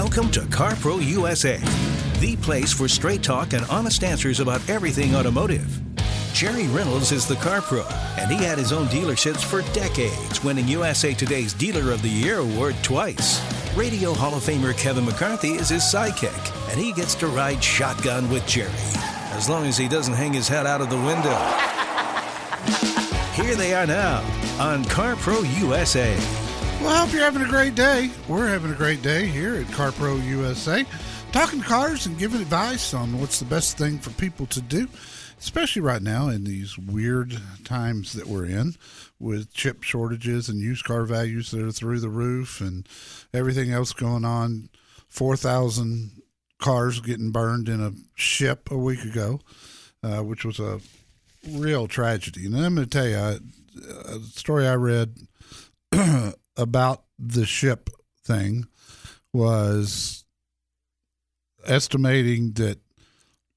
Welcome to CarPro USA, the place for straight talk and honest answers about everything automotive. Jerry Reynolds is the car pro, and he had his own dealerships for decades, winning USA Today's Dealer of the Year award twice. Radio Hall of Famer Kevin McCarthy is his sidekick, and he gets to ride shotgun with Jerry, as long as he doesn't hang his head out of the window. Here they are now on CarPro USA. Well, I hope you're having a great day. We're having a great day here at CarPro USA, talking cars and giving advice on what's the best thing for people to do, especially right now in these weird times that we're in with chip shortages and used car values that are through the roof and everything else going on. 4,000 cars getting burned in a ship a week ago, uh, which was a real tragedy. And I'm going to tell you a, a story I read about the ship thing was estimating that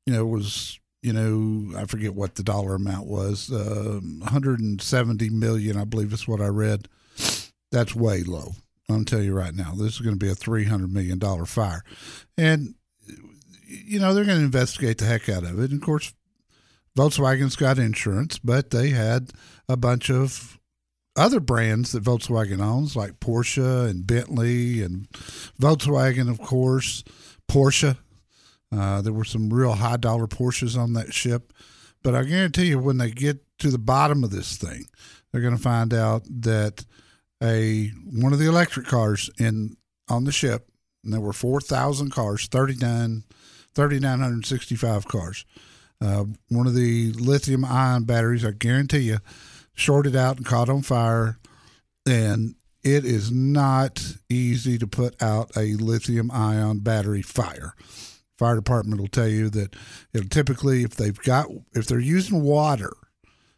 you know was you know I forget what the dollar amount was uh, 170 million I believe is what I read. That's way low. I'm telling you right now this is going to be a 300 million dollar fire. And you know they're going to investigate the heck out of it. And of course Volkswagen's got insurance but they had a bunch of other brands that Volkswagen owns, like Porsche and Bentley and Volkswagen, of course, Porsche. Uh, there were some real high dollar Porsches on that ship. But I guarantee you, when they get to the bottom of this thing, they're going to find out that a one of the electric cars in on the ship, and there were 4,000 cars, 39, 3,965 cars. Uh, one of the lithium ion batteries, I guarantee you, shorted out and caught on fire. And it is not easy to put out a lithium ion battery fire. Fire department will tell you that it'll typically, if they've got, if they're using water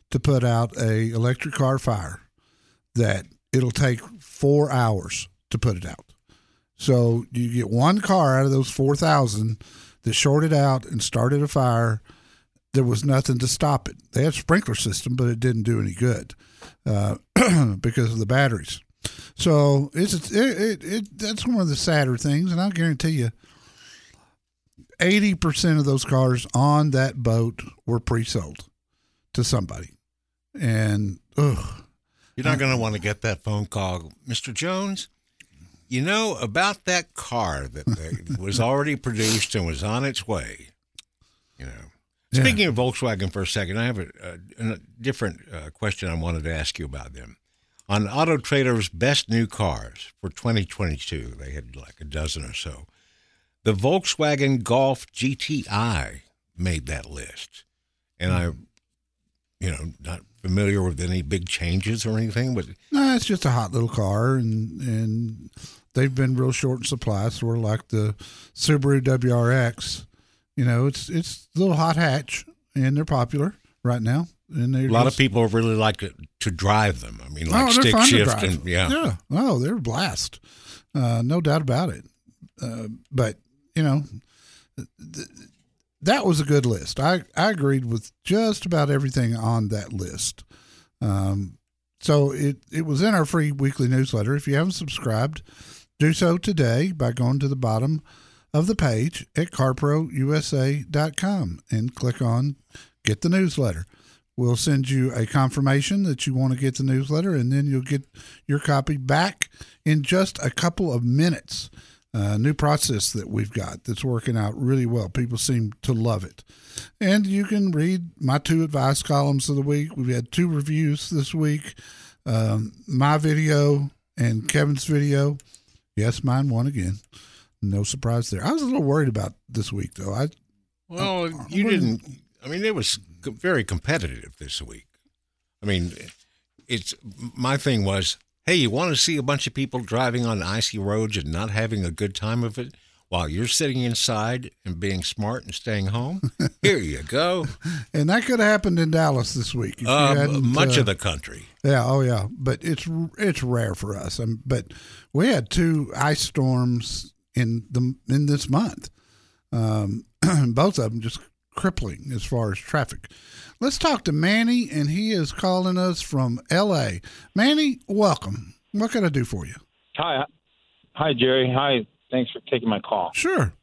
to put out a electric car fire, that it'll take four hours to put it out. So you get one car out of those 4,000 that shorted out and started a fire there was nothing to stop it. They had a sprinkler system, but it didn't do any good uh, because of the batteries. So it's it, it, it, that's one of the sadder things, and I'll guarantee you, eighty percent of those cars on that boat were pre-sold to somebody, and ugh, you're not going to want to get that phone call, Mr. Jones. You know about that car that was already produced and was on its way. You know. Speaking yeah. of Volkswagen for a second, I have a, a, a different uh, question I wanted to ask you about them. On Auto Trader's best new cars for 2022, they had like a dozen or so. The Volkswagen Golf GTI made that list. And I, you know, not familiar with any big changes or anything, but no, it's just a hot little car, and and they've been real short in supply, sort of like the Subaru WRX you know, it's it's a little hot hatch, and they're popular right now. And they're a lot just, of people really like to, to drive them. I mean, like oh, stick shift and yeah, yeah. Oh, they're a blast, uh, no doubt about it. Uh, but you know, th- that was a good list. I I agreed with just about everything on that list. Um, so it it was in our free weekly newsletter. If you haven't subscribed, do so today by going to the bottom of the page at carprousa.com and click on Get the Newsletter. We'll send you a confirmation that you want to get the newsletter, and then you'll get your copy back in just a couple of minutes. A new process that we've got that's working out really well. People seem to love it. And you can read my two advice columns of the week. We've had two reviews this week um, my video and Kevin's video. Yes, mine won again. No surprise there. I was a little worried about this week, though. I well, uh, you didn't. I mean, it was very competitive this week. I mean, it's my thing was, hey, you want to see a bunch of people driving on icy roads and not having a good time of it while you're sitting inside and being smart and staying home? Here you go. and that could have happened in Dallas this week. Uh, much uh, of the country. Yeah. Oh, yeah. But it's it's rare for us. Um, but we had two ice storms in the in this month. Um, both of them just crippling as far as traffic. Let's talk to Manny, and he is calling us from L.A. Manny, welcome. What can I do for you? Hi, hi, Jerry. Hi, Thanks for taking my call. Sure.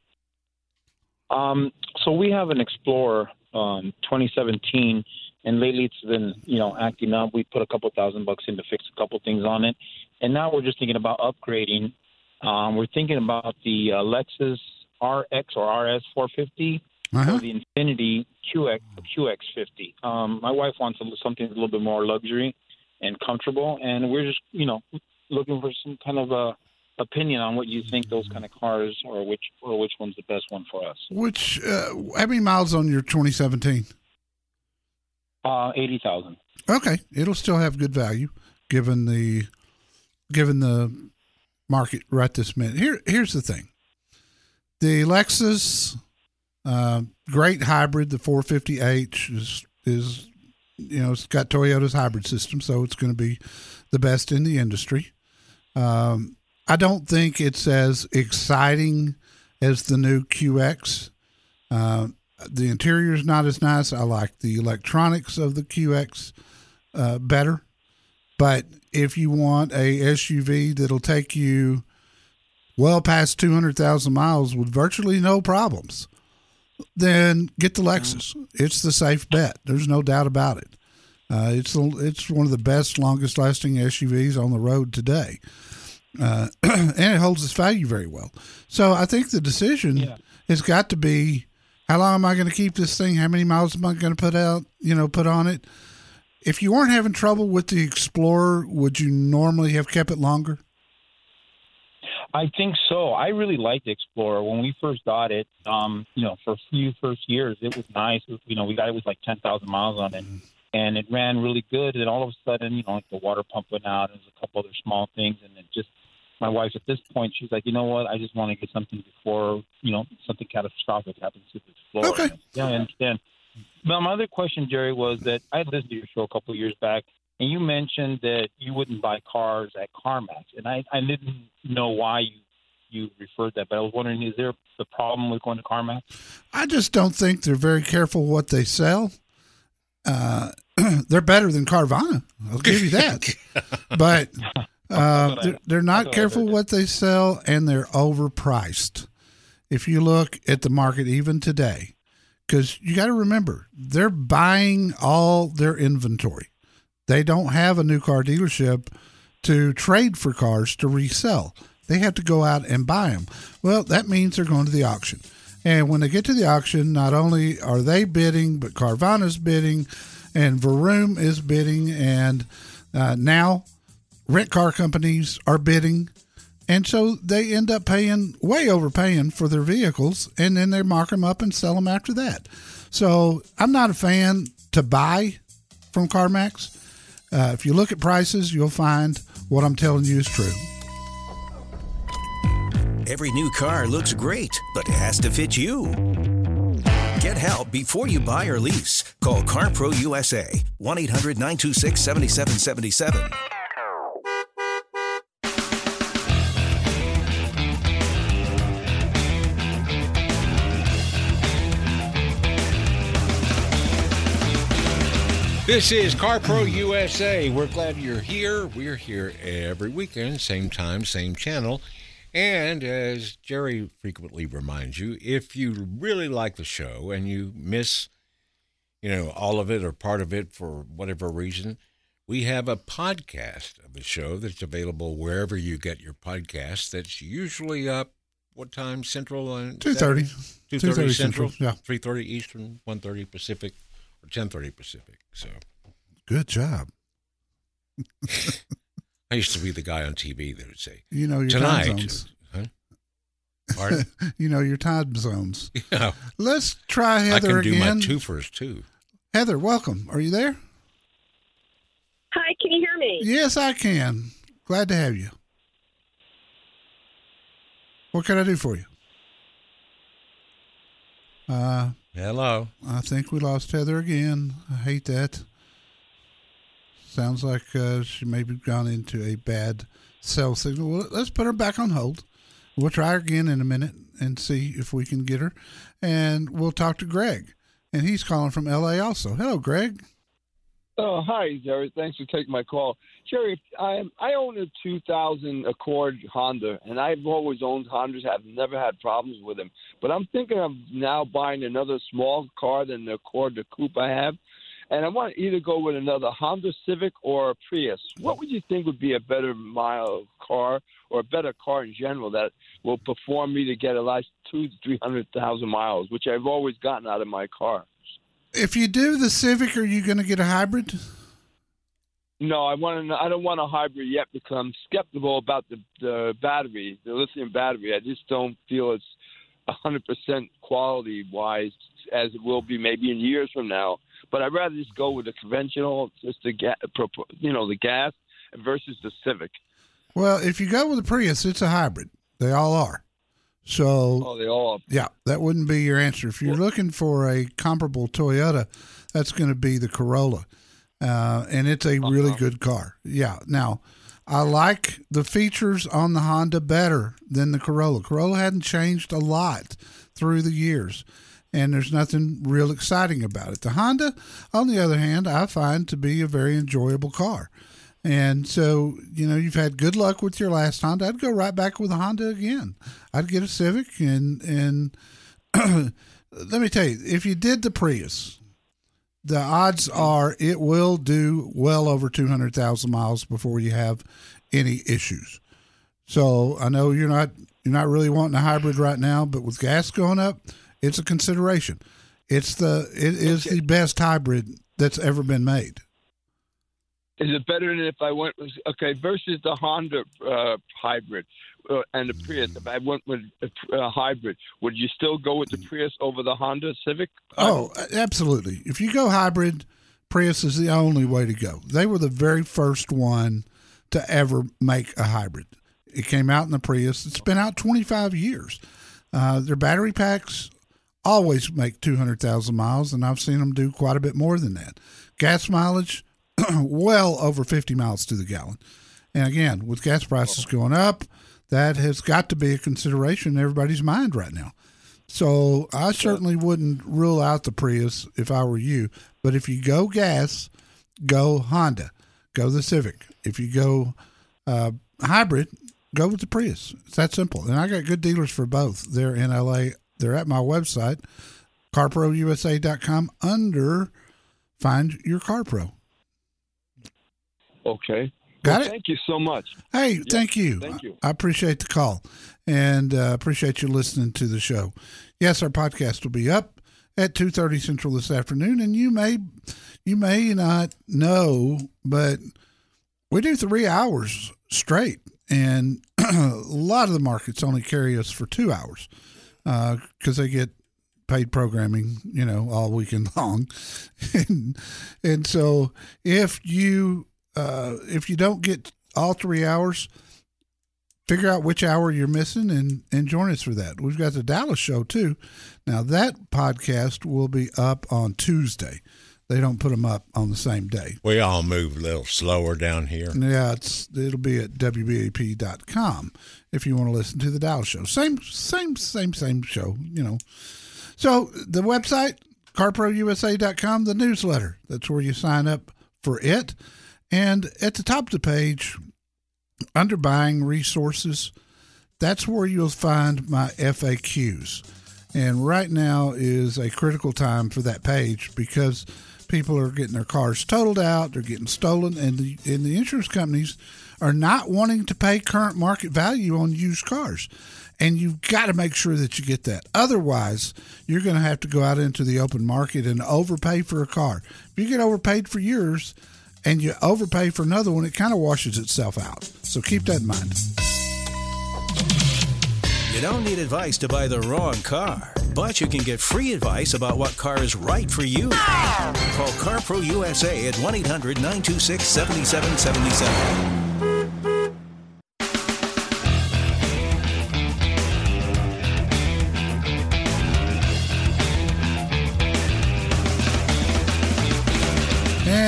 Um, so we have an Explorer um, 2017, and lately it's been, you know, acting up. We put a couple thousand bucks in to fix a couple things on it, and now we're just thinking about upgrading. Um, we're thinking about the uh, Lexus RX or RS 450 Uh-huh. or the Infiniti QX QX50. Um, my wife wants a, something a little bit more luxury and comfortable, and we're just, you know, looking for some kind of a opinion on what you think those kind of cars or which or which one's the best one for us. Which, uh, how many miles on your 2017? Uh, eighty thousand. Okay, it'll still have good value given the given the market right this minute. Here, here's the thing: the Lexus, uh, great hybrid, the 450h is is you know it's got Toyota's hybrid system, so it's going to be the best in the industry. Um, I don't think it's as exciting as the new QX. Uh, the interior is not as nice. I like the electronics of the QX uh, better. But if you want a SUV that'll take you well past 200,000 miles with virtually no problems, then get the Lexus. It's the safe bet. There's no doubt about it. Uh, it's it's one of the best, longest lasting SUVs on the road today, uh, and it holds its value very well. So I think the decision Yeah. has got to be: how long am I going to keep this thing? How many miles am I going to put out? You know, put on it. If you weren't having trouble with the Explorer, would you normally have kept it longer? I think so. I really liked the Explorer when we first got it. Um, you know, for a few first years, it was nice. You know, we got it with like ten thousand miles on it, and it ran really good. And all of a sudden, you know, like the water pump went out, and there's a couple other small things, and it just. My wife at this point, she's like, you know what? I just want to get something before you know something catastrophic happens to the Explorer. Okay. Yeah, I understand. But my other question, Jerry, was that I listened to your show a couple of years back, and you mentioned that you wouldn't buy cars at CarMax, and I, I didn't know why you you referred that, but I was wondering, is there the problem with going to CarMax? I just don't think they're very careful what they sell. Uh, they're better than Carvana. I'll give you that. but uh, they're, they're not careful what they sell, and they're overpriced. If you look at the market even today, because you got to remember, they're buying all their inventory. They don't have a new car dealership to trade for cars to resell. They have to go out and buy them. Well, that means they're going to the auction. And when they get to the auction, not only are they bidding, but Carvana's bidding, and Vroom is bidding, and uh, now rent car companies are bidding. And so they end up paying way overpaying for their vehicles, and then they mark them up and sell them after that. So I'm not a fan to buy from CarMax. Uh, if you look at prices, you'll find what I'm telling you is true. Every new car looks great, but it has to fit you. Get help before you buy or lease. Call CarPro USA 1 800 926 7777. This is CarPro USA. We're glad you're here. We're here every weekend, same time, same channel. And as Jerry frequently reminds you, if you really like the show and you miss, you know, all of it or part of it for whatever reason, we have a podcast of the show that's available wherever you get your podcasts. That's usually up what time Central on 2:30. Two thirty Central, Central, yeah. three thirty Eastern, one thirty Pacific, or ten thirty Pacific. So Good job. I used to be the guy on TV that would say You know your tonight. time zones. Huh? You know your time zones. yeah, Let's try Heather. I Heather can do again. my twofers too. Heather, welcome. Are you there? Hi, can you hear me? Yes, I can. Glad to have you. What can I do for you? Uh, Hello. I think we lost Heather again. I hate that. Sounds like uh, she may be gone into a bad cell signal. Well, let's put her back on hold. We'll try her again in a minute and see if we can get her. And we'll talk to Greg. And he's calling from LA also. Hello, Greg. Oh, hi, Jerry. Thanks for taking my call. Jerry, I I own a 2000 Accord Honda, and I've always owned Hondas. I've never had problems with them. But I'm thinking of now buying another small car than the Accord, the coupe I have, and I want to either go with another Honda Civic or a Prius. What would you think would be a better mile car or a better car in general that will perform me to get at least two to three hundred thousand miles, which I've always gotten out of my car? If you do the Civic, are you going to get a hybrid? No, I want to. I don't want a hybrid yet because I'm skeptical about the the battery, the lithium battery. I just don't feel it's hundred percent quality wise as it will be maybe in years from now. But I'd rather just go with the conventional, just the gas, you know, the gas versus the Civic. Well, if you go with the Prius, it's a hybrid. They all are. So, oh, they all. Yeah, that wouldn't be your answer. If you're looking for a comparable Toyota, that's going to be the Corolla, uh, and it's a really uh-huh. good car. Yeah. Now, I like the features on the Honda better than the Corolla. Corolla hadn't changed a lot through the years, and there's nothing real exciting about it. The Honda, on the other hand, I find to be a very enjoyable car. And so, you know, you've had good luck with your last Honda. I'd go right back with a Honda again. I'd get a Civic and and let me tell you, if you did the Prius, the odds are it will do well over 200,000 miles before you have any issues. So, I know you're not you're not really wanting a hybrid right now, but with gas going up, it's a consideration. It's the it is the best hybrid that's ever been made. Is it better than if I went with okay versus the Honda uh, hybrid uh, and the Prius? If I went with a hybrid, would you still go with the Prius over the Honda Civic? Oh, absolutely. If you go hybrid, Prius is the only way to go. They were the very first one to ever make a hybrid. It came out in the Prius. It's been out 25 years. Uh, their battery packs always make 200,000 miles, and I've seen them do quite a bit more than that. Gas mileage well over 50 miles to the gallon. And again, with gas prices going up, that has got to be a consideration in everybody's mind right now. So I certainly wouldn't rule out the Prius if I were you. But if you go gas, go Honda, go the Civic. If you go uh, hybrid, go with the Prius. It's that simple. And I got good dealers for both. They're in LA. They're at my website, carprousa.com under Find Your Car Pro. Okay. Got well, it. Thank you so much. Hey, yes, thank you. Thank you. I appreciate the call and uh, appreciate you listening to the show. Yes, our podcast will be up at 2:30 Central this afternoon and you may you may not know, but we do 3 hours straight and a lot of the markets only carry us for 2 hours. Uh, cuz they get paid programming, you know, all weekend long. and, and so if you uh, if you don't get all three hours, figure out which hour you're missing and, and join us for that. We've got the Dallas show too. Now, that podcast will be up on Tuesday. They don't put them up on the same day. We all move a little slower down here. Yeah, it's it'll be at wbap.com if you want to listen to the Dallas show. Same, same, same, same show, you know. So the website, carprousa.com, the newsletter. That's where you sign up for it. And at the top of the page, under buying resources, that's where you'll find my FAQs. And right now is a critical time for that page because people are getting their cars totaled out, they're getting stolen, and the, and the insurance companies are not wanting to pay current market value on used cars. And you've got to make sure that you get that. Otherwise, you're going to have to go out into the open market and overpay for a car. If you get overpaid for yours, and you overpay for another one, it kind of washes itself out. So keep that in mind. You don't need advice to buy the wrong car, but you can get free advice about what car is right for you. Call CarPro USA at 1 800 926 7777.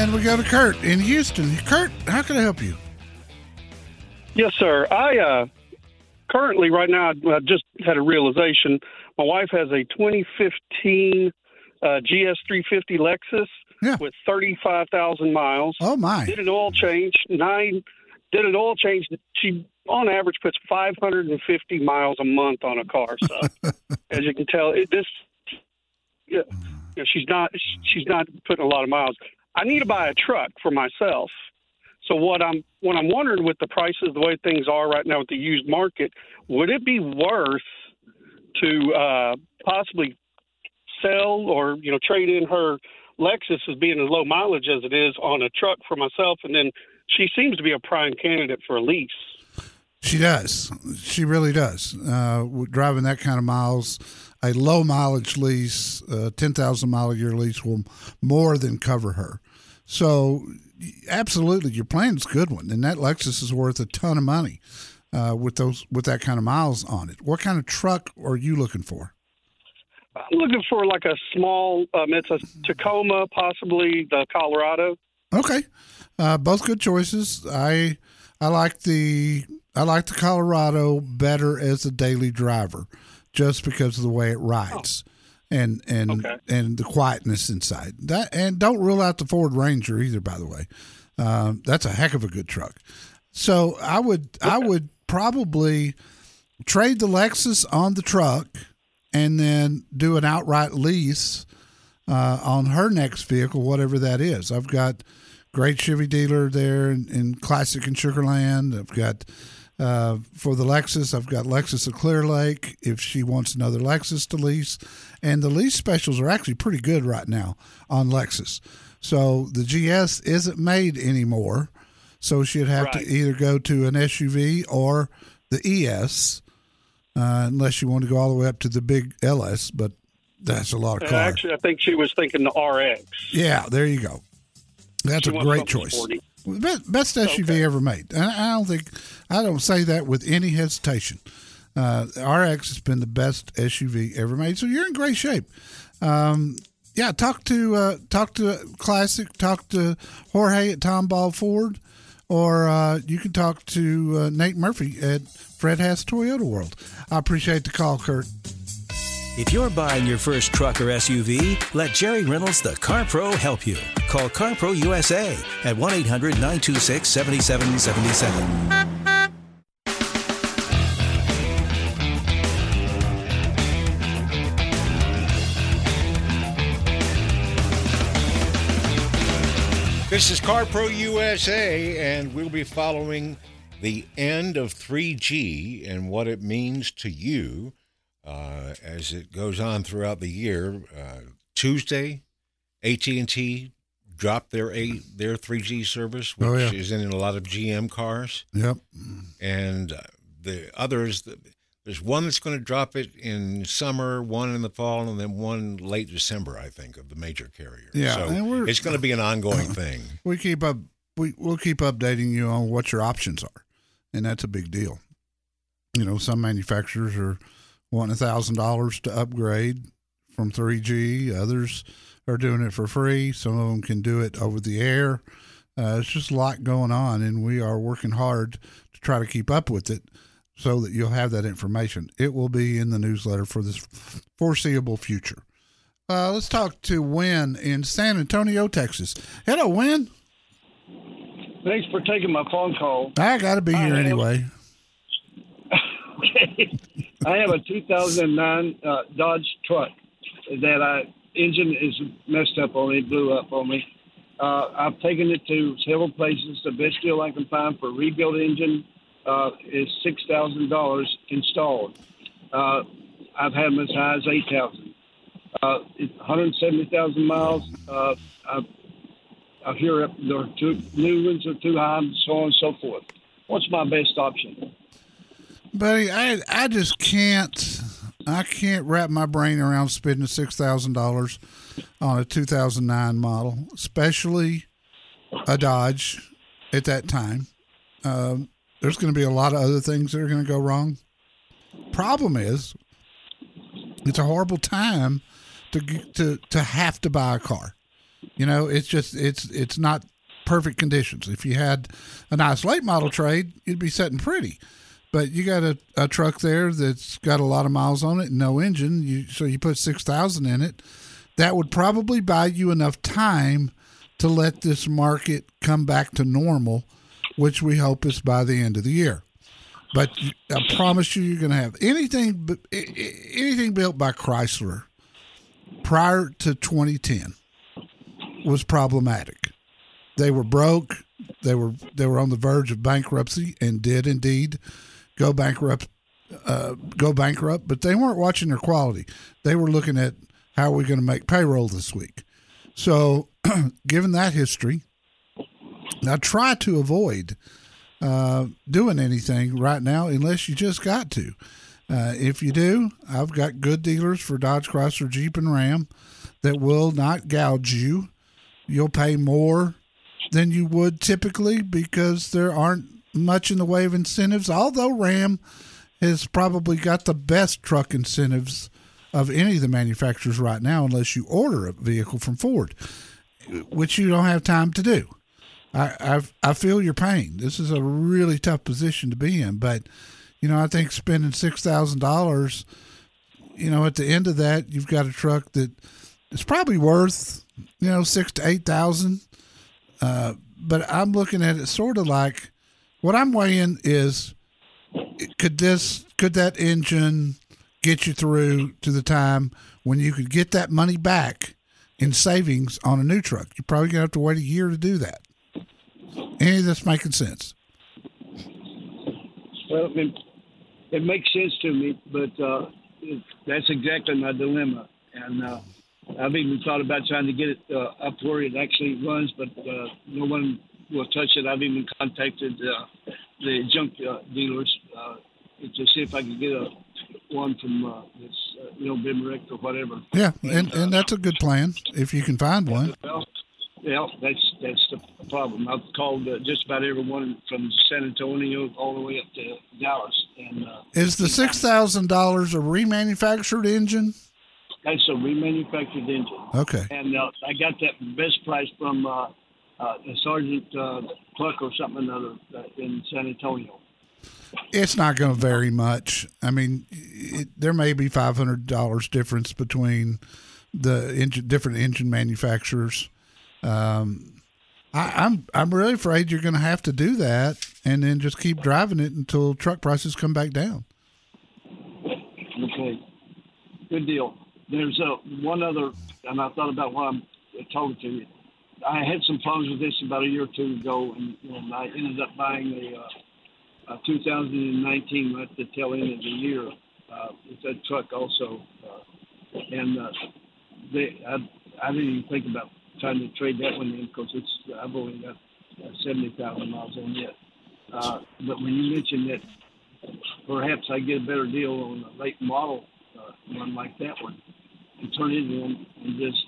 And we go to Kurt in Houston. Kurt, how can I help you? Yes, sir. I uh, currently, right now, I just had a realization. My wife has a 2015 uh, GS350 Lexus, Yeah. with 35,000 miles. Oh my! Did an oil change, nine, did an oil change. She, on average, puts 550 miles a month on a car. So, as you can tell, it, this, yeah, yeah, she's not, she's not putting a lot of miles. I need to buy a truck for myself. So what I'm what I'm wondering with the prices, the way things are right now with the used market, would it be worth to uh, possibly sell or you know trade in her Lexus as being as low mileage as it is on a truck for myself, and then she seems to be a prime candidate for a lease. She does. She really does. Uh, driving that kind of miles, a low mileage lease, uh, ten thousand mile a year lease will more than cover her. So, absolutely, your plan's a good one, and that Lexus is worth a ton of money uh, with those with that kind of miles on it. What kind of truck are you looking for? I'm looking for like a small. Um, it's a Tacoma, possibly the Colorado. Okay, uh, both good choices. I I like the I like the Colorado better as a daily driver, just because of the way it rides. Oh. And and okay. and the quietness inside that, and don't rule out the Ford Ranger either. By the way, um, that's a heck of a good truck. So I would okay. I would probably trade the Lexus on the truck and then do an outright lease uh, on her next vehicle, whatever that is. I've got great Chevy dealer there in, in Classic and Sugar Land. I've got uh, for the Lexus, I've got Lexus of Clear Lake if she wants another Lexus to lease. And the lease specials are actually pretty good right now on Lexus. So the GS isn't made anymore. So she'd have right. to either go to an SUV or the ES uh, unless you want to go all the way up to the big LS, but that's a lot of cars. Actually, I think she was thinking the RX. Yeah, there you go. That's she a great choice. Sporty. Best, best SUV okay. ever made. And I don't think I don't say that with any hesitation. Uh, RX has been the best SUV ever made, so you're in great shape. Um, yeah, talk to uh, talk to Classic, talk to Jorge at Tomball Ford, or uh, you can talk to uh, Nate Murphy at Fred Haas Toyota World. I appreciate the call, Kurt. If you're buying your first truck or SUV, let Jerry Reynolds, the Car Pro, help you. Call CarPro USA at 1 800 926 7777. This is CarPro USA, and we'll be following the end of 3G and what it means to you uh, as it goes on throughout the year. Uh, Tuesday, AT&T dropped their a, their 3G service, which oh, yeah. is in a lot of GM cars. Yep. And uh, the others, there's one that's going to drop it in summer, one in the fall, and then one late December, I think, of the major carrier. Yeah, so it's going to be an ongoing thing. We keep up. We we'll keep updating you on what your options are and that's a big deal. You know, some manufacturers are wanting a thousand dollars to upgrade from 3G. Others are doing it for free. Some of them can do it over the air. Uh, it's just a lot going on, and we are working hard to try to keep up with it so that you'll have that information. It will be in the newsletter for this foreseeable future. Uh, let's talk to Win in San Antonio, Texas. Hello, Win. Thanks for taking my phone call. I got to be here anyway. Okay. I have a 2009 uh, Dodge truck that I engine is messed up on me, blew up on me. Uh, I've taken it to several places. The best deal I can find for rebuild engine uh, is six thousand dollars installed. Uh, I've had them as high as eight thousand. Uh, 170,000 miles. Uh, I've I hear there are too, new ones are too high, and so on and so forth. What's my best option? Buddy, I I just can't I can't wrap my brain around spending six thousand dollars on a two thousand nine model, especially a Dodge at that time. Um, there's going to be a lot of other things that are going to go wrong. Problem is, it's a horrible time to to to have to buy a car. You know, it's just it's it's not perfect conditions. If you had a nice late model trade, you'd be sitting pretty. But you got a, a truck there that's got a lot of miles on it, no engine. You so you put six thousand in it. that would probably buy you enough time to let this market come back to normal, which we hope is by the end of the year. But I promise you, you're going to have anything anything built by Chrysler prior to 2010 was problematic. They were broke. They were they were on the verge of bankruptcy and did indeed go bankrupt. Uh, go bankrupt, but they weren't watching their quality. They were looking at how are we going to make payroll this week. So, given that history, now try to avoid uh, doing anything right now unless you just got to. Uh, if you do, I've got good dealers for Dodge, Chrysler, Jeep, and Ram that will not gouge you. You'll pay more than you would typically because there aren't much in the way of incentives, although Ram has probably got the best truck incentives of any of the manufacturers right now, unless you order a vehicle from Ford, which you don't have time to do. I I've, I feel your pain. This is a really tough position to be in, but you know I think spending six thousand dollars, you know, at the end of that you've got a truck that is probably worth you know six to eight thousand. Uh, but I'm looking at it sort of like what I'm weighing is could this could that engine get you through to the time when you could get that money back in savings on a new truck? You're probably gonna have to wait a year to do that. Any of this making sense? Well, it, it makes sense to me, but uh, it, that's exactly my dilemma. And uh, I've even thought about trying to get it uh, up where it actually runs, but uh, no one will touch it. I've even contacted uh, the junk uh, dealers uh, to see if I can get a one from uh, this, uh, you know, Bimerick or whatever. Yeah, and, and that's a good plan if you can find one. Well, yeah, that's that's the problem. I've called uh, just about everyone from San Antonio all the way up to Dallas. And uh, is the six thousand dollars a remanufactured engine? That's a remanufactured engine. Okay. And uh, I got that best price from uh, uh, Sergeant uh, Cluck or something another uh, in San Antonio. It's not going to vary much. I mean, it, there may be five hundred dollars difference between the engine, different engine manufacturers. Um, I, I'm I'm really afraid you're going to have to do that, and then just keep driving it until truck prices come back down. Okay, good deal. There's uh, one other, and I thought about what I'm talking to you. I had some problems with this about a year or two ago, and, and I ended up buying a, uh, a 2019 at the tail end of the year uh, with that truck also, uh, and uh, they I, I didn't even think about trying to trade that one in because it's I've only got uh, seventy thousand miles on it. Uh, but when you mentioned that perhaps I get a better deal on a late model uh, one like that one, and turn it in and just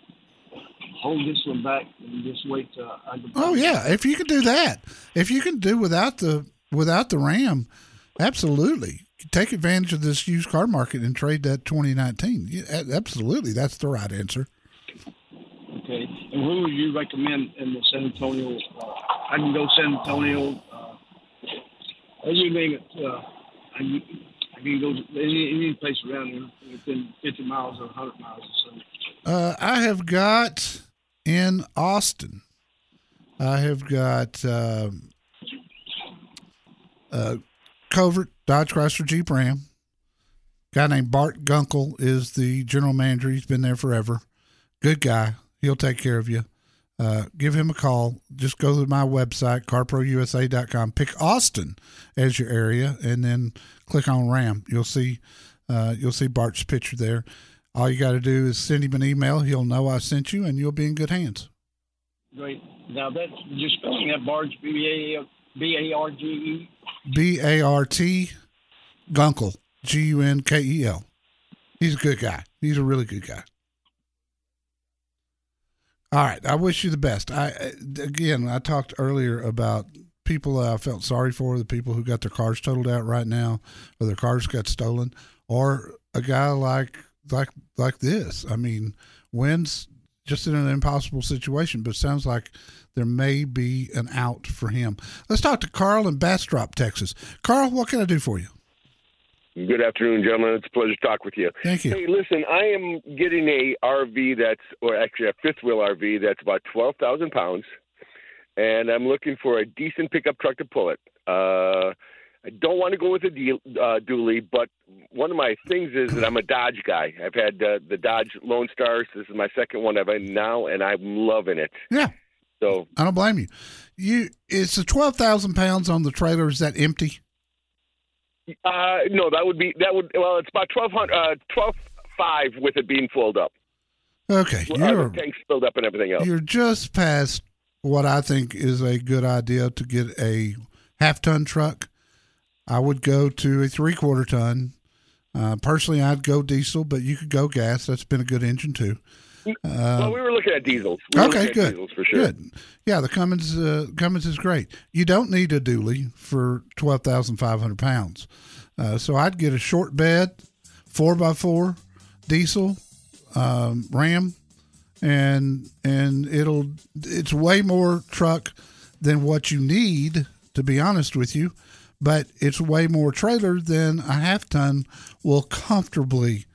hold this one back and just wait to. I. Oh yeah, if you can do that, if you can do without the without the Ram, absolutely take advantage of this used car market and trade that 2019. absolutely, that's the right answer. Okay. And who would you recommend in the San Antonio? Uh, I can go San Antonio. Uh, you name it. Uh, I, can, I can go any, any place around here within 50 miles or 100 miles or so. Uh, I have got in Austin. I have got uh, uh, Covert Dodge Chrysler Jeep Ram. Guy named Bart Gunkel is the general manager. He's been there forever. Good guy. He'll take care of you. Uh, give him a call. Just go to my website, carprousa.com. Pick Austin as your area, and then click on Ram. You'll see, uh, you'll see Bart's picture there. All you got to do is send him an email. He'll know I sent you, and you'll be in good hands. Great. Now that's just spelling that barge B A B A R G E. B A R T Gunkel G U N K E L. He's a good guy. He's a really good guy. All right. I wish you the best. I again, I talked earlier about people I felt sorry for, the people who got their cars totaled out right now, or their cars got stolen, or a guy like like like this. I mean, Win's just in an impossible situation, but sounds like there may be an out for him. Let's talk to Carl in Bastrop, Texas. Carl, what can I do for you? Good afternoon, gentlemen. It's a pleasure to talk with you. Thank you. Hey, listen, I am getting a RV that's, or actually a fifth wheel RV that's about twelve thousand pounds, and I'm looking for a decent pickup truck to pull it. Uh, I don't want to go with a deal, uh, dually, but one of my things is that I'm a Dodge guy. I've had uh, the Dodge Lone Stars. This is my second one I've had now, and I'm loving it. Yeah. So I don't blame you. You it's the twelve thousand pounds on the trailer. Is that empty? Uh, no, that would be that would well, it's about twelve hundred, uh, twelve five with it being filled up. Okay, Uh, you're tanks filled up and everything else. you're just past what I think is a good idea to get a half ton truck. I would go to a three quarter ton. Uh, personally, I'd go diesel, but you could go gas. That's been a good engine too. well, we were looking at diesels. We Okay, good. Diesels for sure. Good. Yeah, the Cummins uh, Cummins is great. You don't need a dually for twelve thousand five hundred pounds. Uh, so I'd get a short bed, four by four, diesel, um, Ram, and and it'll it's way more truck than what you need to be honest with you, but it's way more trailer than a half ton will comfortably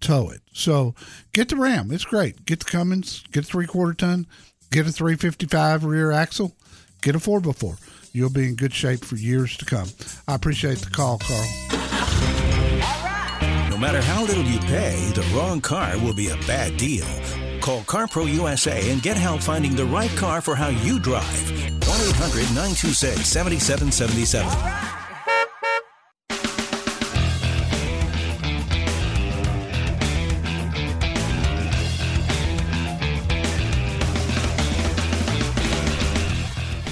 tow it. So get the Ram. It's great. Get the Cummins. Get a three quarter ton. Get a 355 rear axle. Get a 4x4. You'll be in good shape for years to come. I appreciate the call, Carl. No matter how little you pay, the wrong car will be a bad deal. Call CarPro USA and get help finding the right car for how you drive. 1 800 926 7777.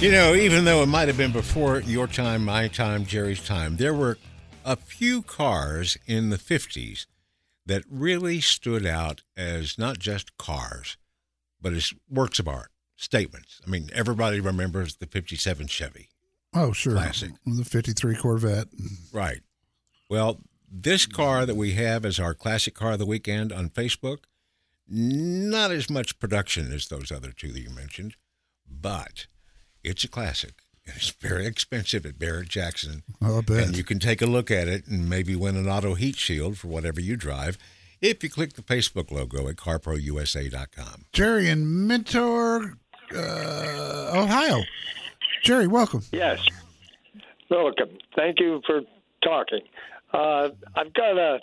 You know, even though it might have been before your time, my time, Jerry's time, there were a few cars in the 50s that really stood out as not just cars, but as works of art, statements. I mean, everybody remembers the 57 Chevy. Oh, sure. Classic. The 53 Corvette. Right. Well, this car that we have as our classic car of the weekend on Facebook, not as much production as those other two that you mentioned, but it's a classic. And it's very expensive at Barrett Jackson. Oh, I bet. And you can take a look at it and maybe win an auto heat shield for whatever you drive if you click the Facebook logo at carprousa.com. Jerry in Mentor, uh, Ohio. Jerry, welcome. Yes. Welcome. Thank you for talking. Uh, I've got a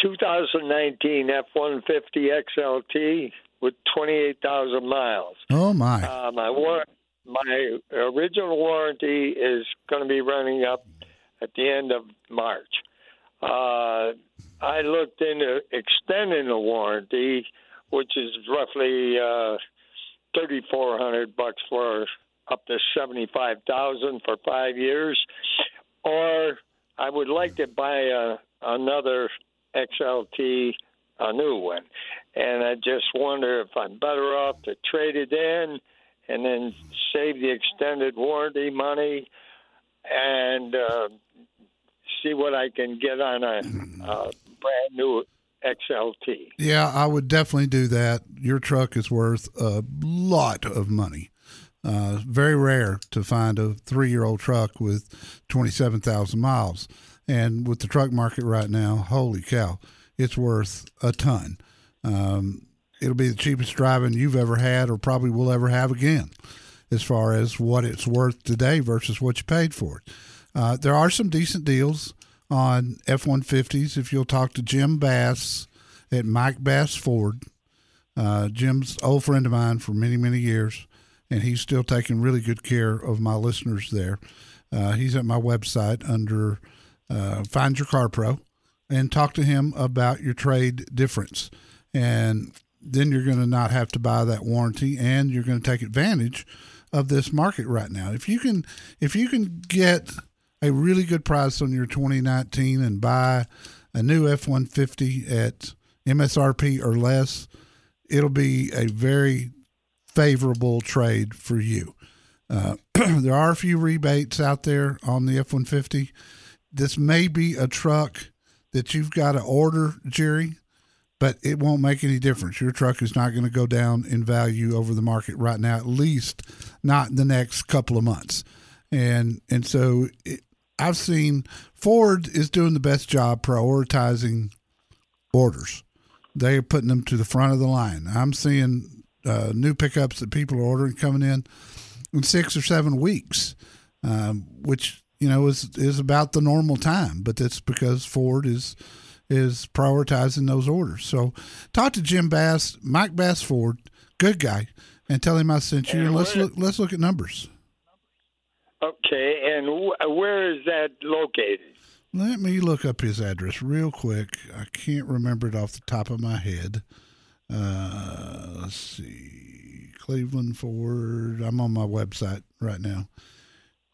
2019 F-150 XLT with 28,000 miles. Oh, my. Uh, my war- my original warranty is going to be running up at the end of March. Uh, I looked into extending the warranty, which is roughly uh, thirty four hundred bucks for up to seventy five thousand for five years, or I would like to buy a, another XLT, a new one, and I just wonder if I'm better off to trade it in and then save the extended warranty money and uh, see what I can get on a, a brand new XLT. Yeah, I would definitely do that. Your truck is worth a lot of money. Uh, very rare to find a three year old truck with 27,000 miles. And with the truck market right now, holy cow, it's worth a ton. Um, it'll be the cheapest driving you've ever had or probably will ever have again as far as what it's worth today versus what you paid for it. Uh, there are some decent deals on F 150s. If you'll talk to Jim Bass at Mike Bass Ford, uh, Jim's old friend of mine for many, many years, and he's still taking really good care of my listeners there. Uh, he's at my website under uh, Find Your Car Pro and talk to him about your trade difference. And then you're going to not have to buy that warranty and you're going to take advantage of this market right now. If you can if you can get a really good price on your 2019 and buy a new F150 at MSRP or less, it'll be a very favorable trade for you. Uh, there are a few rebates out there on the F 150. This may be a truck that you've got to order, Jerry, but it won't make any difference. Your truck is not going to go down in value over the market right now, at least not in the next couple of months. And and so it, I've seen Ford is doing the best job prioritizing orders. They're putting them to the front of the line. I'm seeing uh, new pickups that people are ordering coming in in six or seven weeks, um, which you know is is about the normal time. But that's because Ford is is prioritizing those orders. So talk to Jim Bass, Mike Bass Ford, good guy, and tell him I sent you. And, and let's look let's look at numbers. Okay, and wh- where is that located? Let me look up his address real quick. I can't remember it off the top of my head. Uh, let's see. Cleveland Ford. I'm on my website right now.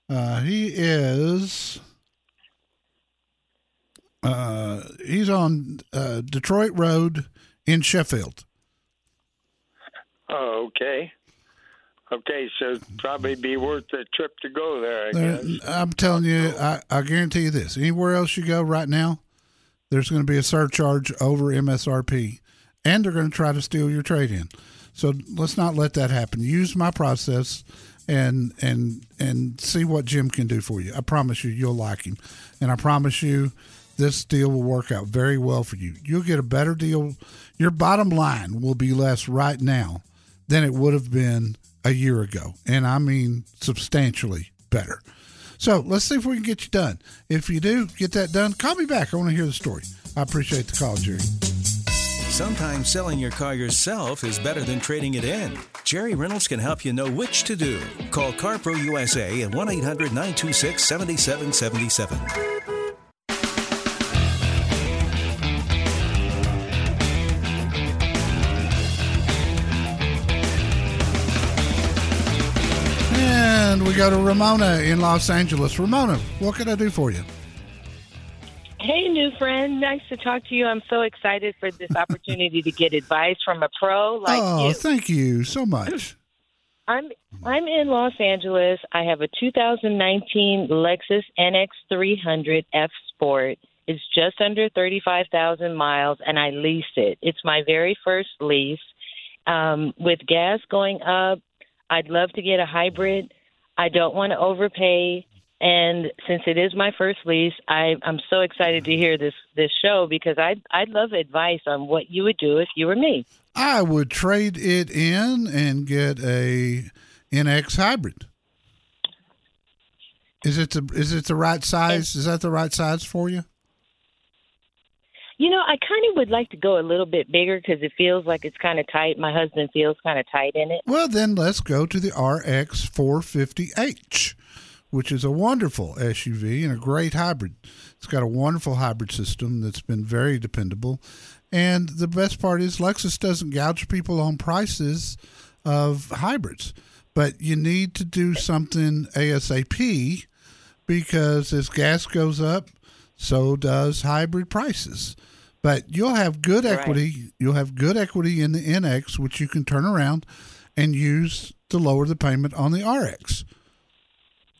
Uh, he is. Uh, he's on uh, Detroit Road in Sheffield. Oh, okay. Okay, so probably be worth the trip to go there. I guess. I'm telling you, I, I guarantee you this: anywhere else you go right now, there's going to be a surcharge over MSRP, and they're going to try to steal your trade in. So let's not let that happen. Use my process, and and and see what Jim can do for you. I promise you, you'll like him, and I promise you, this deal will work out very well for you. You'll get a better deal. Your bottom line will be less right now than it would have been a year ago. And I mean substantially better. So let's see if we can get you done. If you do get that done, call me back. I want to hear the story. I appreciate the call, Jerry. Sometimes selling your car yourself is better than trading it in. Jerry Reynolds can help you know which to do. Call CarPro USA at 1 800 926 7777. And we go to Ramona in Los Angeles. Ramona, what can I do for you? Hey, new friend. Nice to talk to you. I'm so excited for this opportunity to get advice from a pro like oh, you. thank you so much. I'm I'm in Los Angeles. I have a 2019 Lexus NX 300 F Sport. It's just under 35,000 miles, and I leased it. It's my very first lease. Um, with gas going up, I'd love to get a hybrid. I don't want to overpay. And since it is my first lease, I, I'm so excited to hear this this show because I'd I'd love advice on what you would do if you were me. I would trade it in and get a NX hybrid. Is it the is it the right size? Is that the right size for you? You know, I kind of would like to go a little bit bigger because it feels like it's kind of tight. My husband feels kind of tight in it. Well, then let's go to the RX 450H, which is a wonderful SUV and a great hybrid. It's got a wonderful hybrid system that's been very dependable. And the best part is Lexus doesn't gouge people on prices of hybrids. But you need to do something ASAP because as gas goes up, so does hybrid prices. But you'll have good equity. You'll have good equity in the NX, which you can turn around and use to lower the payment on the RX.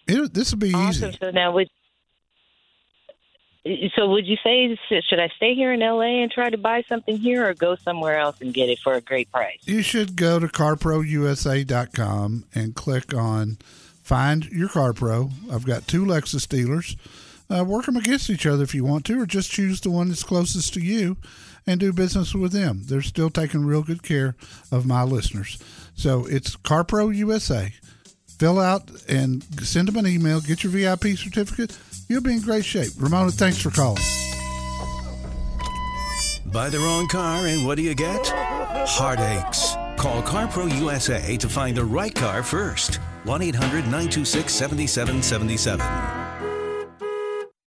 It, this will be awesome. easy. So now, would so would you say should I stay here in LA and try to buy something here, or go somewhere else and get it for a great price? You should go to CarProUSA.com and click on Find Your CarPro. I've got two Lexus dealers uh, work them against each other if you want to, or just choose the one that's closest to you and do business with them. They're still taking real good care of my listeners. So it's CarPro USA. Fill out and send them an email. Get your VIP certificate. You'll be in great shape. Ramona, thanks for calling. Buy the wrong car, and what do you get? Heartaches. Call CarPro USA to find the right car first. 1 800 926 7777.